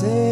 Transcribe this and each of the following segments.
say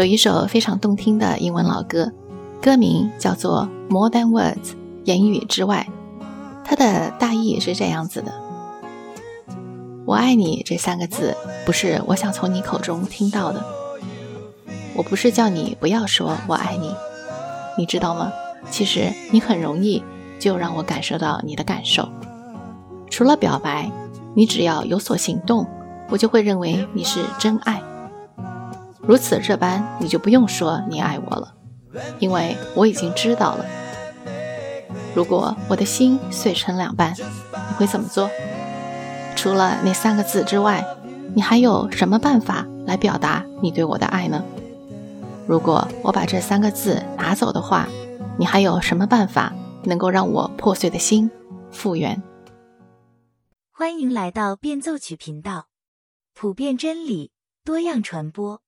有一首非常动听的英文老歌，歌名叫做《More Than Words》，言语之外。它的大意是这样子的：我爱你这三个字，不是我想从你口中听到的。我不是叫你不要说我爱你，你知道吗？其实你很容易就让我感受到你的感受。除了表白，你只要有所行动，我就会认为你是真爱。如此这般，你就不用说你爱我了，因为我已经知道了。如果我的心碎成两半，你会怎么做？除了那三个字之外，你还有什么办法来表达你对我的爱呢？如果我把这三个字拿走的话，你还有什么办法能够让我破碎的心复原？欢迎来到变奏曲频道，普遍真理，多样传播。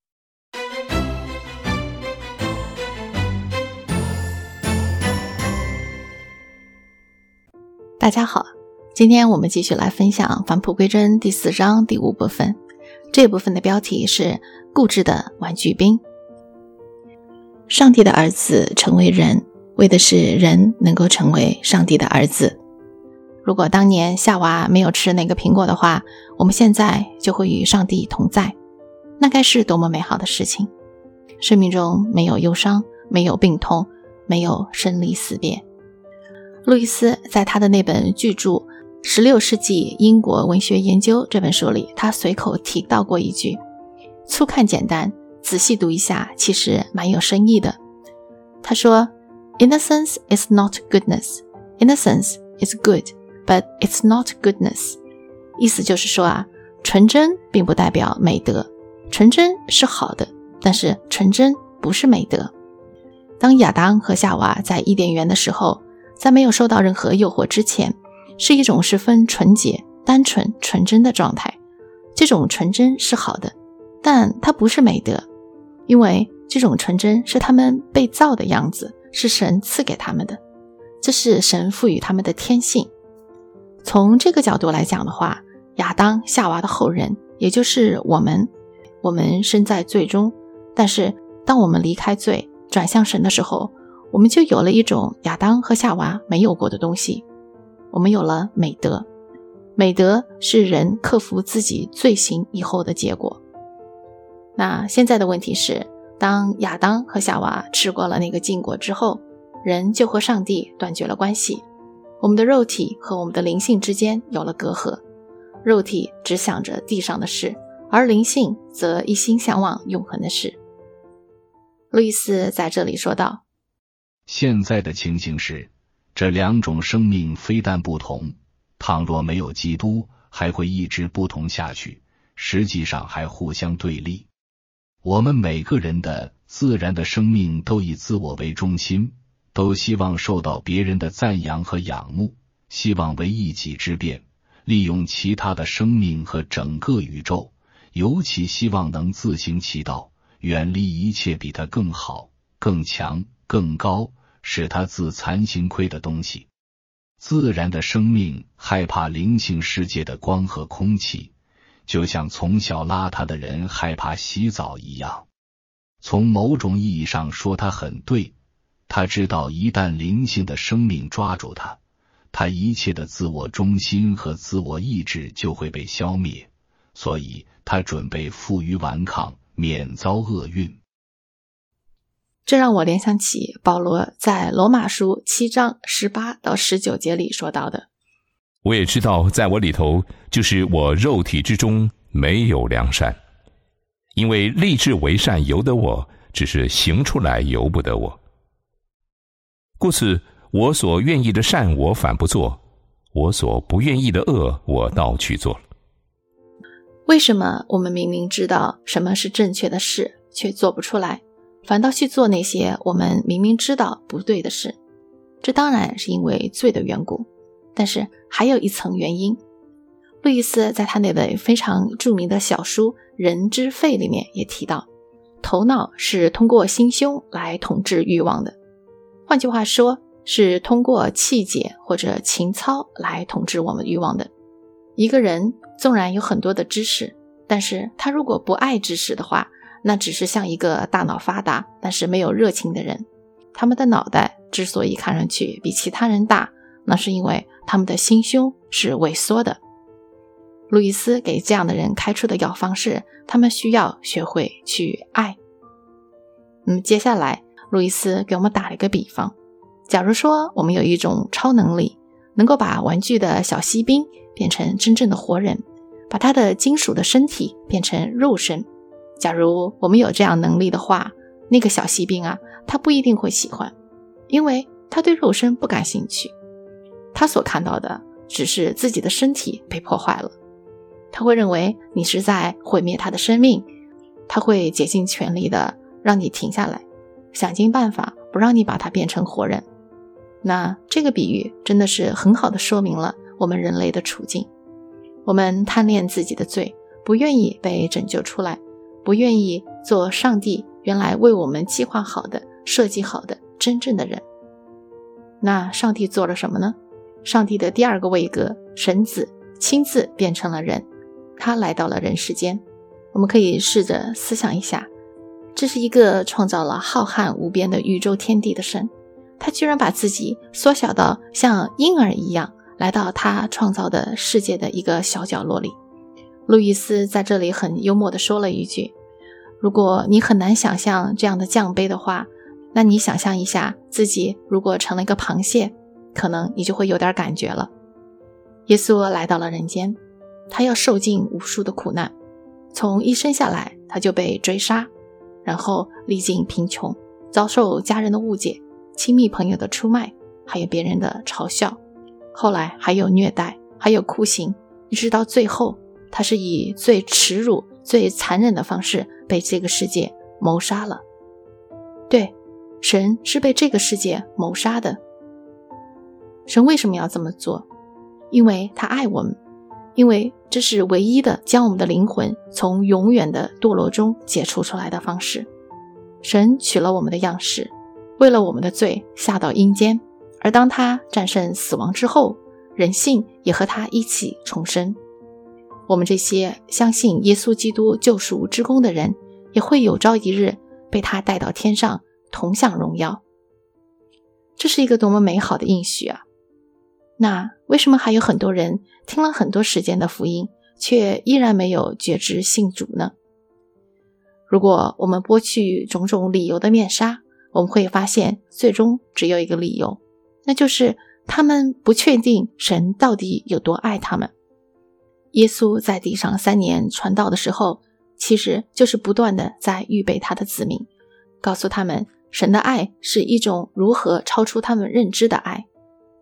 大家好，今天我们继续来分享《返璞归真》第四章第五部分。这部分的标题是“固执的玩具兵”。上帝的儿子成为人，为的是人能够成为上帝的儿子。如果当年夏娃没有吃那个苹果的话，我们现在就会与上帝同在，那该是多么美好的事情！生命中没有忧伤，没有病痛，没有生离死别。路易斯在他的那本巨著《十六世纪英国文学研究》这本书里，他随口提到过一句：“粗看简单，仔细读一下，其实蛮有深意的。”他说：“Innocence is not goodness. Innocence is good, but it's not goodness。”意思就是说啊，纯真并不代表美德，纯真是好的，但是纯真不是美德。当亚当和夏娃在伊甸园的时候，在没有受到任何诱惑之前，是一种十分纯洁、单纯、纯真的状态。这种纯真是好的，但它不是美德，因为这种纯真是他们被造的样子，是神赐给他们的，这是神赋予他们的天性。从这个角度来讲的话，亚当、夏娃的后人，也就是我们，我们身在罪中，但是当我们离开罪，转向神的时候，我们就有了一种亚当和夏娃没有过的东西，我们有了美德。美德是人克服自己罪行以后的结果。那现在的问题是，当亚当和夏娃吃过了那个禁果之后，人就和上帝断绝了关系，我们的肉体和我们的灵性之间有了隔阂，肉体只想着地上的事，而灵性则一心向往永恒的事。路易斯在这里说道。现在的情形是，这两种生命非但不同，倘若没有基督，还会一直不同下去，实际上还互相对立。我们每个人的自然的生命都以自我为中心，都希望受到别人的赞扬和仰慕，希望为一己之便，利用其他的生命和整个宇宙，尤其希望能自行其道，远离一切比他更好、更强。更高，使他自惭形愧的东西。自然的生命害怕灵性世界的光和空气，就像从小邋遢的人害怕洗澡一样。从某种意义上说，他很对。他知道，一旦灵性的生命抓住他，他一切的自我中心和自我意志就会被消灭。所以他准备负隅顽抗，免遭厄运。这让我联想起保罗在罗马书七章十八到十九节里说到的：“我也知道，在我里头，就是我肉体之中没有良善，因为立志为善由得我，只是行出来由不得我。故此，我所愿意的善，我反不做；我所不愿意的恶，我倒去做了。”为什么我们明明知道什么是正确的事，却做不出来？反倒去做那些我们明明知道不对的事，这当然是因为罪的缘故。但是还有一层原因，路易斯在他那本非常著名的小书《人之肺》里面也提到，头脑是通过心胸来统治欲望的。换句话说，是通过气节或者情操来统治我们欲望的。一个人纵然有很多的知识，但是他如果不爱知识的话，那只是像一个大脑发达但是没有热情的人，他们的脑袋之所以看上去比其他人大，那是因为他们的心胸是萎缩的。路易斯给这样的人开出的药方是，他们需要学会去爱。那么接下来，路易斯给我们打了一个比方：假如说我们有一种超能力，能够把玩具的小锡兵变成真正的活人，把他的金属的身体变成肉身。假如我们有这样能力的话，那个小锡兵啊，他不一定会喜欢，因为他对肉身不感兴趣。他所看到的只是自己的身体被破坏了，他会认为你是在毁灭他的生命，他会竭尽全力的让你停下来，想尽办法不让你把他变成活人。那这个比喻真的是很好的说明了我们人类的处境：我们贪恋自己的罪，不愿意被拯救出来。不愿意做上帝原来为我们计划好的、设计好的真正的人。那上帝做了什么呢？上帝的第二个位格神子亲自变成了人，他来到了人世间。我们可以试着思想一下，这是一个创造了浩瀚无边的宇宙天地的神，他居然把自己缩小到像婴儿一样，来到他创造的世界的一个小角落里。路易斯在这里很幽默地说了一句：“如果你很难想象这样的降杯的话，那你想象一下自己如果成了一个螃蟹，可能你就会有点感觉了。”耶稣来到了人间，他要受尽无数的苦难，从一生下来他就被追杀，然后历尽贫穷，遭受家人的误解、亲密朋友的出卖，还有别人的嘲笑，后来还有虐待，还有酷刑，一直到最后。他是以最耻辱、最残忍的方式被这个世界谋杀了。对，神是被这个世界谋杀的。神为什么要这么做？因为他爱我们，因为这是唯一的将我们的灵魂从永远的堕落中解除出来的方式。神取了我们的样式，为了我们的罪下到阴间，而当他战胜死亡之后，人性也和他一起重生。我们这些相信耶稣基督救赎之功的人，也会有朝一日被他带到天上，同享荣耀。这是一个多么美好的应许啊！那为什么还有很多人听了很多时间的福音，却依然没有觉知信主呢？如果我们剥去种种理由的面纱，我们会发现，最终只有一个理由，那就是他们不确定神到底有多爱他们。耶稣在地上三年传道的时候，其实就是不断的在预备他的子民，告诉他们神的爱是一种如何超出他们认知的爱。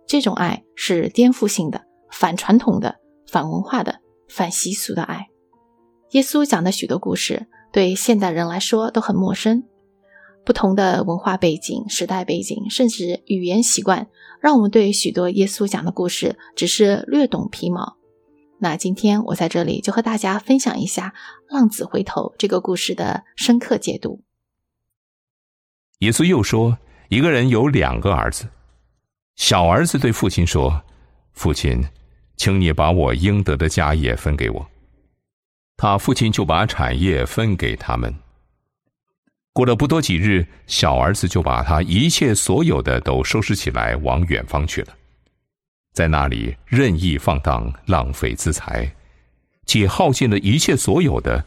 这种爱是颠覆性的、反传统的、反文化的、反习俗的爱。耶稣讲的许多故事对现代人来说都很陌生，不同的文化背景、时代背景，甚至语言习惯，让我们对许多耶稣讲的故事只是略懂皮毛。那今天我在这里就和大家分享一下“浪子回头”这个故事的深刻解读。耶稣又说：“一个人有两个儿子，小儿子对父亲说：‘父亲，请你把我应得的家业分给我。’他父亲就把产业分给他们。过了不多几日，小儿子就把他一切所有的都收拾起来，往远方去了。”在那里任意放荡，浪费资财，既耗尽了一切所有的，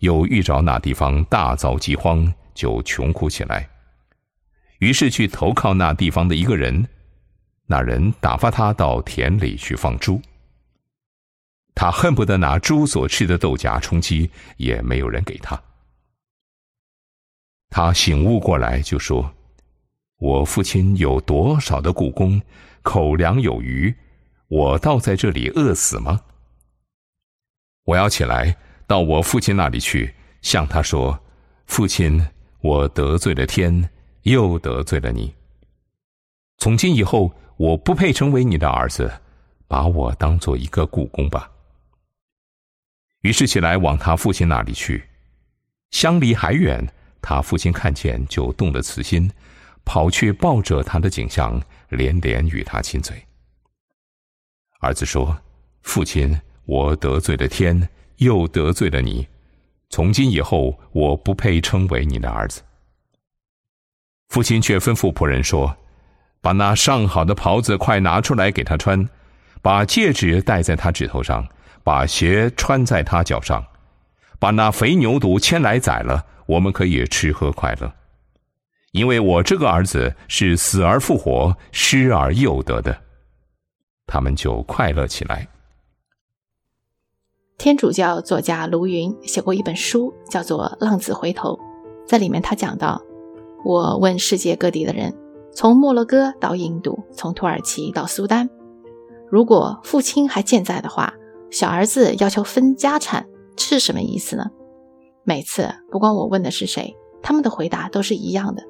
又遇着那地方大遭饥荒，就穷苦起来，于是去投靠那地方的一个人，那人打发他到田里去放猪。他恨不得拿猪所吃的豆荚充饥，也没有人给他。他醒悟过来，就说：“我父亲有多少的故宫，口粮有余，我倒在这里饿死吗？我要起来到我父亲那里去，向他说：‘父亲，我得罪了天，又得罪了你。从今以后，我不配成为你的儿子，把我当做一个故宫吧。’”于是起来往他父亲那里去，相离还远，他父亲看见就动了慈心，跑去抱着他的景象，连连与他亲嘴。儿子说：“父亲，我得罪了天，又得罪了你，从今以后，我不配称为你的儿子。”父亲却吩咐仆人说：“把那上好的袍子快拿出来给他穿，把戒指戴在他指头上。”把鞋穿在他脚上，把那肥牛犊牵来宰了，我们可以吃喝快乐。因为我这个儿子是死而复活、失而又得的，他们就快乐起来。天主教作家卢云写过一本书，叫做《浪子回头》。在里面，他讲到：我问世界各地的人，从摩洛哥到印度，从土耳其到苏丹，如果父亲还健在的话。小儿子要求分家产是什么意思呢？每次不管我问的是谁，他们的回答都是一样的。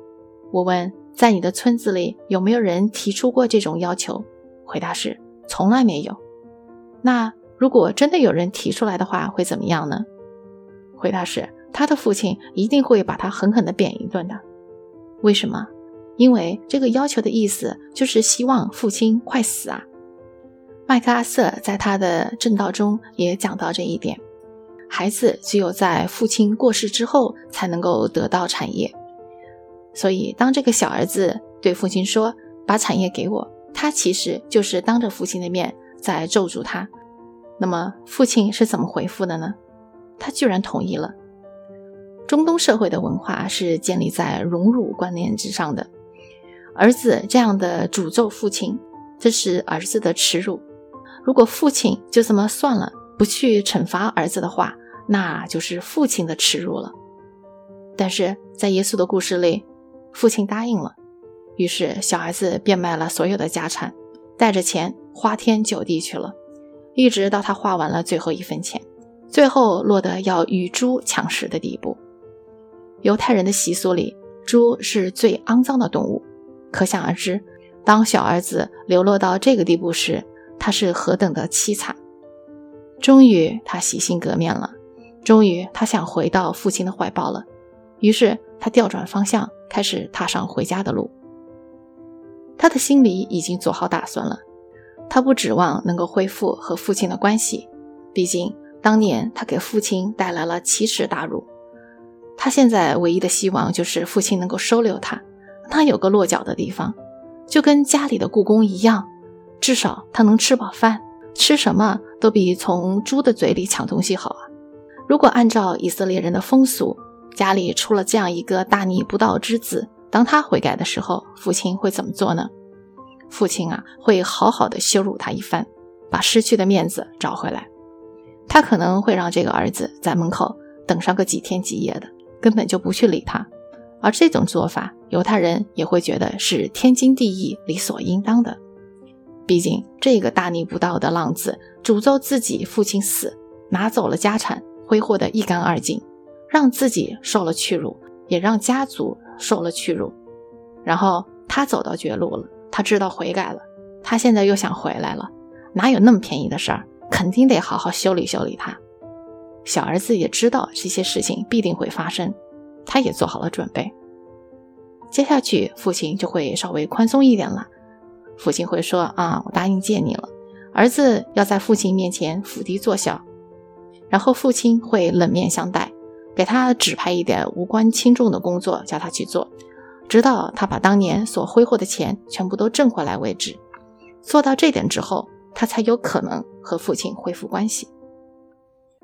我问在你的村子里有没有人提出过这种要求，回答是从来没有。那如果真的有人提出来的话，会怎么样呢？回答是他的父亲一定会把他狠狠地扁一顿的。为什么？因为这个要求的意思就是希望父亲快死啊。麦克阿瑟在他的正道中也讲到这一点：孩子只有在父亲过世之后才能够得到产业。所以，当这个小儿子对父亲说“把产业给我”，他其实就是当着父亲的面在咒诅他。那么，父亲是怎么回复的呢？他居然同意了。中东社会的文化是建立在荣辱观念之上的，儿子这样的诅咒父亲，这是儿子的耻辱。如果父亲就这么算了，不去惩罚儿子的话，那就是父亲的耻辱了。但是在耶稣的故事里，父亲答应了，于是小儿子变卖了所有的家产，带着钱花天酒地去了，一直到他花完了最后一分钱，最后落得要与猪抢食的地步。犹太人的习俗里，猪是最肮脏的动物，可想而知，当小儿子流落到这个地步时，他是何等的凄惨！终于，他洗心革面了。终于，他想回到父亲的怀抱了。于是，他调转方向，开始踏上回家的路。他的心里已经做好打算了。他不指望能够恢复和父亲的关系，毕竟当年他给父亲带来了奇耻大辱。他现在唯一的希望就是父亲能够收留他，让他有个落脚的地方，就跟家里的故宫一样。至少他能吃饱饭，吃什么都比从猪的嘴里抢东西好啊！如果按照以色列人的风俗，家里出了这样一个大逆不道之子，当他悔改的时候，父亲会怎么做呢？父亲啊，会好好的羞辱他一番，把失去的面子找回来。他可能会让这个儿子在门口等上个几天几夜的，根本就不去理他。而这种做法，犹太人也会觉得是天经地义、理所应当的。毕竟，这个大逆不道的浪子诅咒自己父亲死，拿走了家产，挥霍得一干二净，让自己受了屈辱，也让家族受了屈辱。然后他走到绝路了，他知道悔改了，他现在又想回来了，哪有那么便宜的事儿？肯定得好好修理修理他。小儿子也知道这些事情必定会发生，他也做好了准备。接下去，父亲就会稍微宽松一点了。父亲会说：“啊，我答应借你了。”儿子要在父亲面前伏低作小，然后父亲会冷面相待，给他指派一点无关轻重的工作，叫他去做，直到他把当年所挥霍的钱全部都挣回来为止。做到这点之后，他才有可能和父亲恢复关系。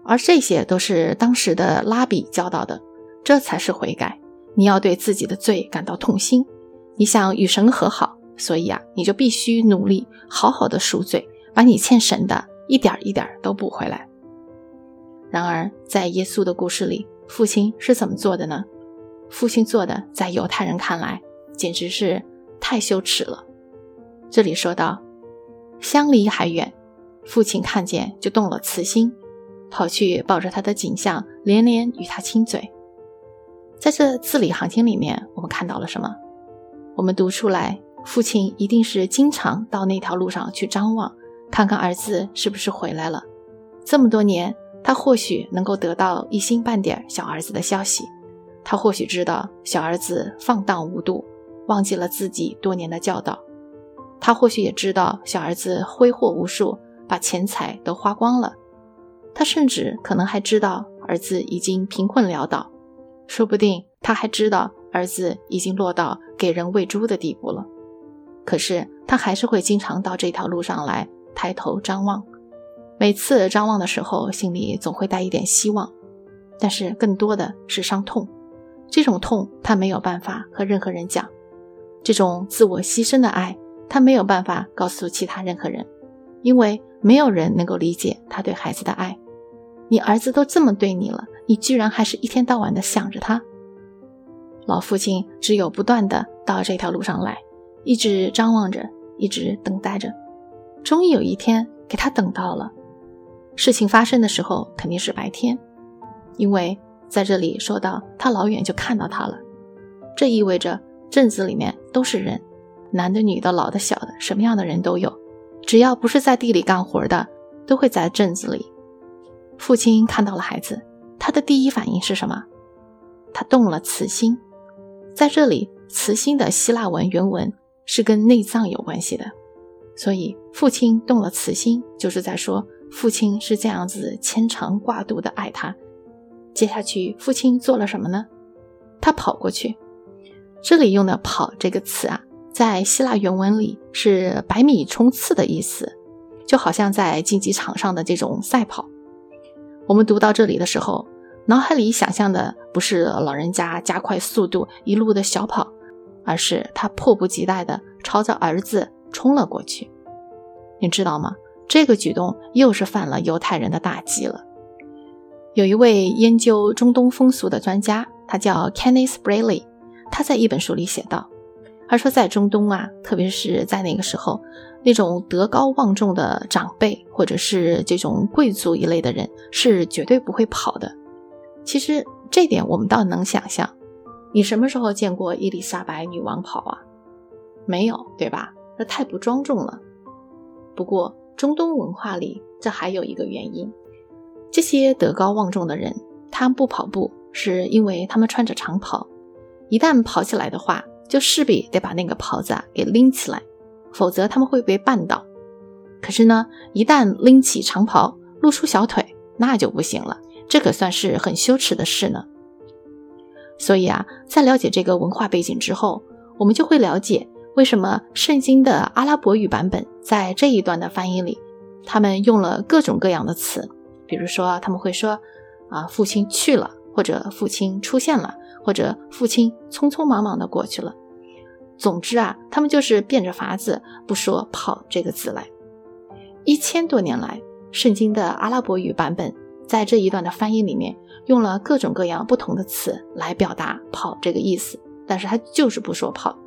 而这些都是当时的拉比教导的，这才是悔改。你要对自己的罪感到痛心。你想与神和好，所以啊，你就必须努力好好的赎罪，把你欠神的一点一点都补回来。然而，在耶稣的故事里，父亲是怎么做的呢？父亲做的，在犹太人看来，简直是太羞耻了。这里说到，相离还远，父亲看见就动了慈心，跑去抱着他的景象，连连与他亲嘴。在这字里行间里面，我们看到了什么？我们读出来，父亲一定是经常到那条路上去张望，看看儿子是不是回来了。这么多年。他或许能够得到一星半点小儿子的消息，他或许知道小儿子放荡无度，忘记了自己多年的教导，他或许也知道小儿子挥霍无数，把钱财都花光了，他甚至可能还知道儿子已经贫困潦倒，说不定他还知道儿子已经落到给人喂猪的地步了，可是他还是会经常到这条路上来抬头张望。每次张望的时候，心里总会带一点希望，但是更多的是伤痛。这种痛他没有办法和任何人讲，这种自我牺牲的爱他没有办法告诉其他任何人，因为没有人能够理解他对孩子的爱。你儿子都这么对你了，你居然还是一天到晚的想着他。老父亲只有不断的到这条路上来，一直张望着，一直等待着，终于有一天给他等到了。事情发生的时候肯定是白天，因为在这里说到他老远就看到他了，这意味着镇子里面都是人，男的、女的、老的、小的，什么样的人都有，只要不是在地里干活的，都会在镇子里。父亲看到了孩子，他的第一反应是什么？他动了慈心。在这里，慈心的希腊文原文是跟内脏有关系的，所以父亲动了慈心，就是在说。父亲是这样子牵肠挂肚的爱他。接下去，父亲做了什么呢？他跑过去。这里用的“跑”这个词啊，在希腊原文里是百米冲刺的意思，就好像在竞技场上的这种赛跑。我们读到这里的时候，脑海里想象的不是老人家加快速度一路的小跑，而是他迫不及待的朝着儿子冲了过去。你知道吗？这个举动又是犯了犹太人的大忌了。有一位研究中东风俗的专家，他叫 Kenneth Braley，他在一本书里写道：“他说，在中东啊，特别是在那个时候，那种德高望重的长辈或者是这种贵族一类的人，是绝对不会跑的。其实这点我们倒能想象。你什么时候见过伊丽莎白女王跑啊？没有，对吧？那太不庄重了。不过。”中东文化里，这还有一个原因：这些德高望重的人，他们不跑步，是因为他们穿着长袍。一旦跑起来的话，就势必得把那个袍子啊给拎起来，否则他们会被绊倒。可是呢，一旦拎起长袍，露出小腿，那就不行了，这可算是很羞耻的事呢。所以啊，在了解这个文化背景之后，我们就会了解。为什么圣经的阿拉伯语版本在这一段的翻译里，他们用了各种各样的词？比如说，他们会说：“啊，父亲去了，或者父亲出现了，或者父亲匆匆忙忙的过去了。”总之啊，他们就是变着法子不说“跑”这个字来。一千多年来，圣经的阿拉伯语版本在这一段的翻译里面用了各种各样不同的词来表达“跑”这个意思，但是他就是不说“跑”。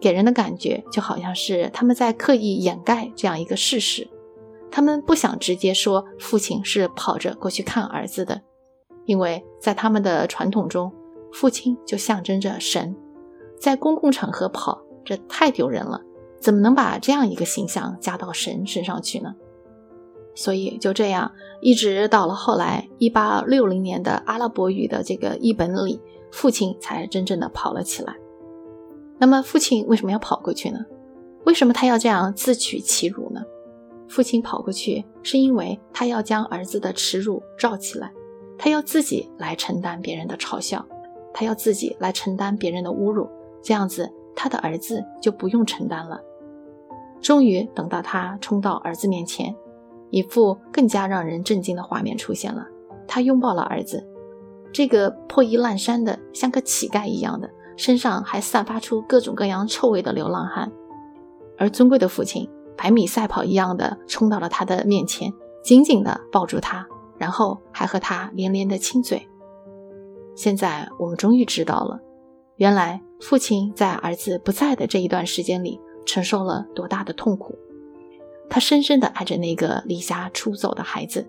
给人的感觉就好像是他们在刻意掩盖这样一个事实，他们不想直接说父亲是跑着过去看儿子的，因为在他们的传统中，父亲就象征着神，在公共场合跑，这太丢人了，怎么能把这样一个形象加到神身上去呢？所以就这样，一直到了后来一八六零年的阿拉伯语的这个译本里，父亲才真正的跑了起来。那么父亲为什么要跑过去呢？为什么他要这样自取其辱呢？父亲跑过去是因为他要将儿子的耻辱罩起来，他要自己来承担别人的嘲笑，他要自己来承担别人的侮辱，这样子他的儿子就不用承担了。终于等到他冲到儿子面前，一副更加让人震惊的画面出现了：他拥抱了儿子，这个破衣烂衫的，像个乞丐一样的。身上还散发出各种各样臭味的流浪汉，而尊贵的父亲百米赛跑一样的冲到了他的面前，紧紧的抱住他，然后还和他连连的亲嘴。现在我们终于知道了，原来父亲在儿子不在的这一段时间里承受了多大的痛苦。他深深的爱着那个离家出走的孩子，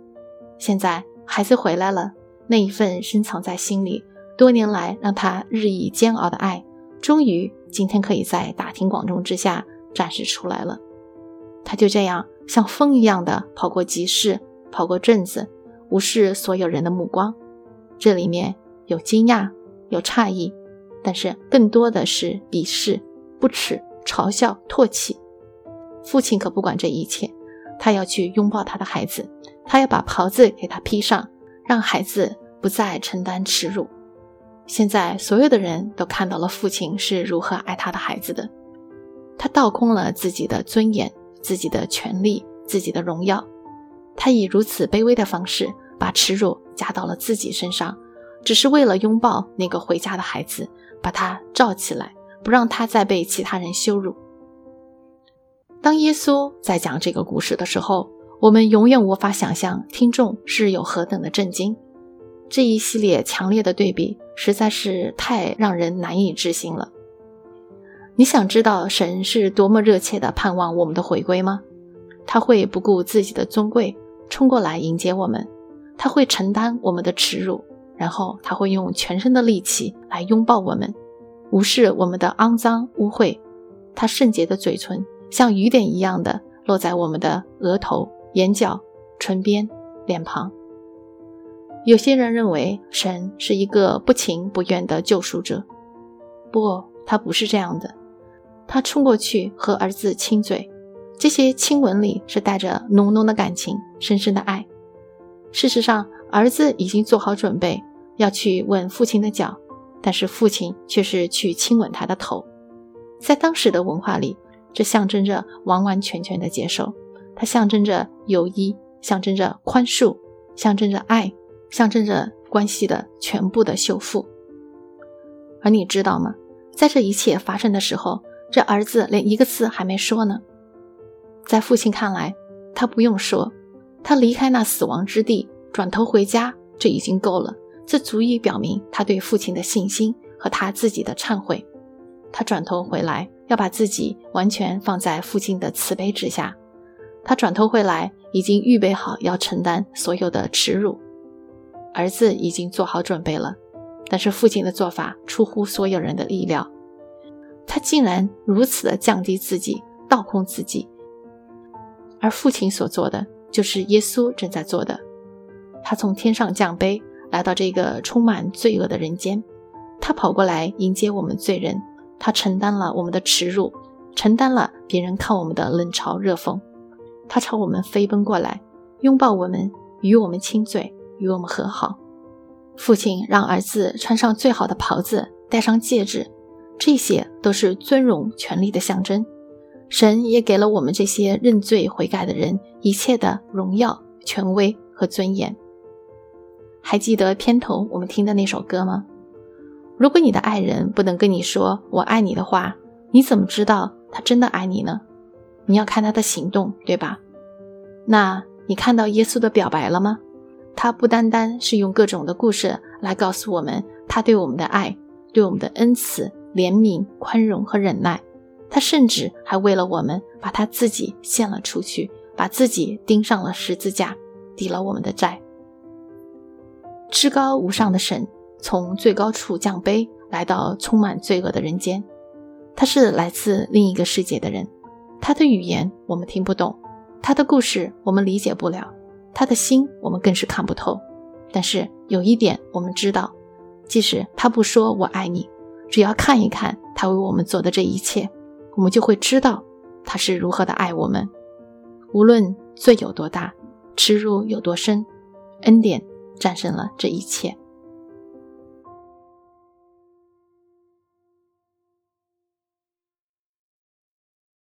现在孩子回来了，那一份深藏在心里。多年来让他日益煎熬的爱，终于今天可以在大庭广众之下展示出来了。他就这样像风一样的跑过集市，跑过镇子，无视所有人的目光。这里面有惊讶，有诧异，但是更多的是鄙视、不耻、嘲笑、唾弃。父亲可不管这一切，他要去拥抱他的孩子，他要把袍子给他披上，让孩子不再承担耻辱。现在所有的人都看到了父亲是如何爱他的孩子的。他倒空了自己的尊严、自己的权利、自己的荣耀。他以如此卑微的方式把耻辱加到了自己身上，只是为了拥抱那个回家的孩子，把他罩起来，不让他再被其他人羞辱。当耶稣在讲这个故事的时候，我们永远无法想象听众是有何等的震惊。这一系列强烈的对比实在是太让人难以置信了。你想知道神是多么热切的盼望我们的回归吗？他会不顾自己的尊贵冲过来迎接我们，他会承担我们的耻辱，然后他会用全身的力气来拥抱我们，无视我们的肮脏污秽。他圣洁的嘴唇像雨点一样的落在我们的额头、眼角、唇边、脸庞。有些人认为神是一个不情不愿的救赎者，不，他不是这样的。他冲过去和儿子亲嘴，这些亲吻里是带着浓浓的感情、深深的爱。事实上，儿子已经做好准备要去吻父亲的脚，但是父亲却是去亲吻他的头。在当时的文化里，这象征着完完全全的接受，它象征着友谊，象征着宽恕，象征着爱。象征着关系的全部的修复，而你知道吗？在这一切发生的时候，这儿子连一个字还没说呢。在父亲看来，他不用说，他离开那死亡之地，转头回家，这已经够了。这足以表明他对父亲的信心和他自己的忏悔。他转头回来，要把自己完全放在父亲的慈悲之下。他转头回来，已经预备好要承担所有的耻辱。儿子已经做好准备了，但是父亲的做法出乎所有人的意料。他竟然如此的降低自己，倒空自己。而父亲所做的，就是耶稣正在做的。他从天上降杯，来到这个充满罪恶的人间。他跑过来迎接我们罪人，他承担了我们的耻辱，承担了别人看我们的冷嘲热讽。他朝我们飞奔过来，拥抱我们，与我们亲嘴。与我们和好，父亲让儿子穿上最好的袍子，戴上戒指，这些都是尊荣权力的象征。神也给了我们这些认罪悔改的人一切的荣耀、权威和尊严。还记得片头我们听的那首歌吗？如果你的爱人不能跟你说“我爱你”的话，你怎么知道他真的爱你呢？你要看他的行动，对吧？那你看到耶稣的表白了吗？他不单单是用各种的故事来告诉我们他对我们的爱、对我们的恩慈、怜悯、宽容和忍耐，他甚至还为了我们把他自己献了出去，把自己钉上了十字架，抵了我们的债。至高无上的神从最高处降杯，来到充满罪恶的人间。他是来自另一个世界的人，他的语言我们听不懂，他的故事我们理解不了。他的心我们更是看不透，但是有一点我们知道，即使他不说我爱你，只要看一看他为我们做的这一切，我们就会知道他是如何的爱我们。无论罪有多大，耻辱有多深，恩典战胜了这一切。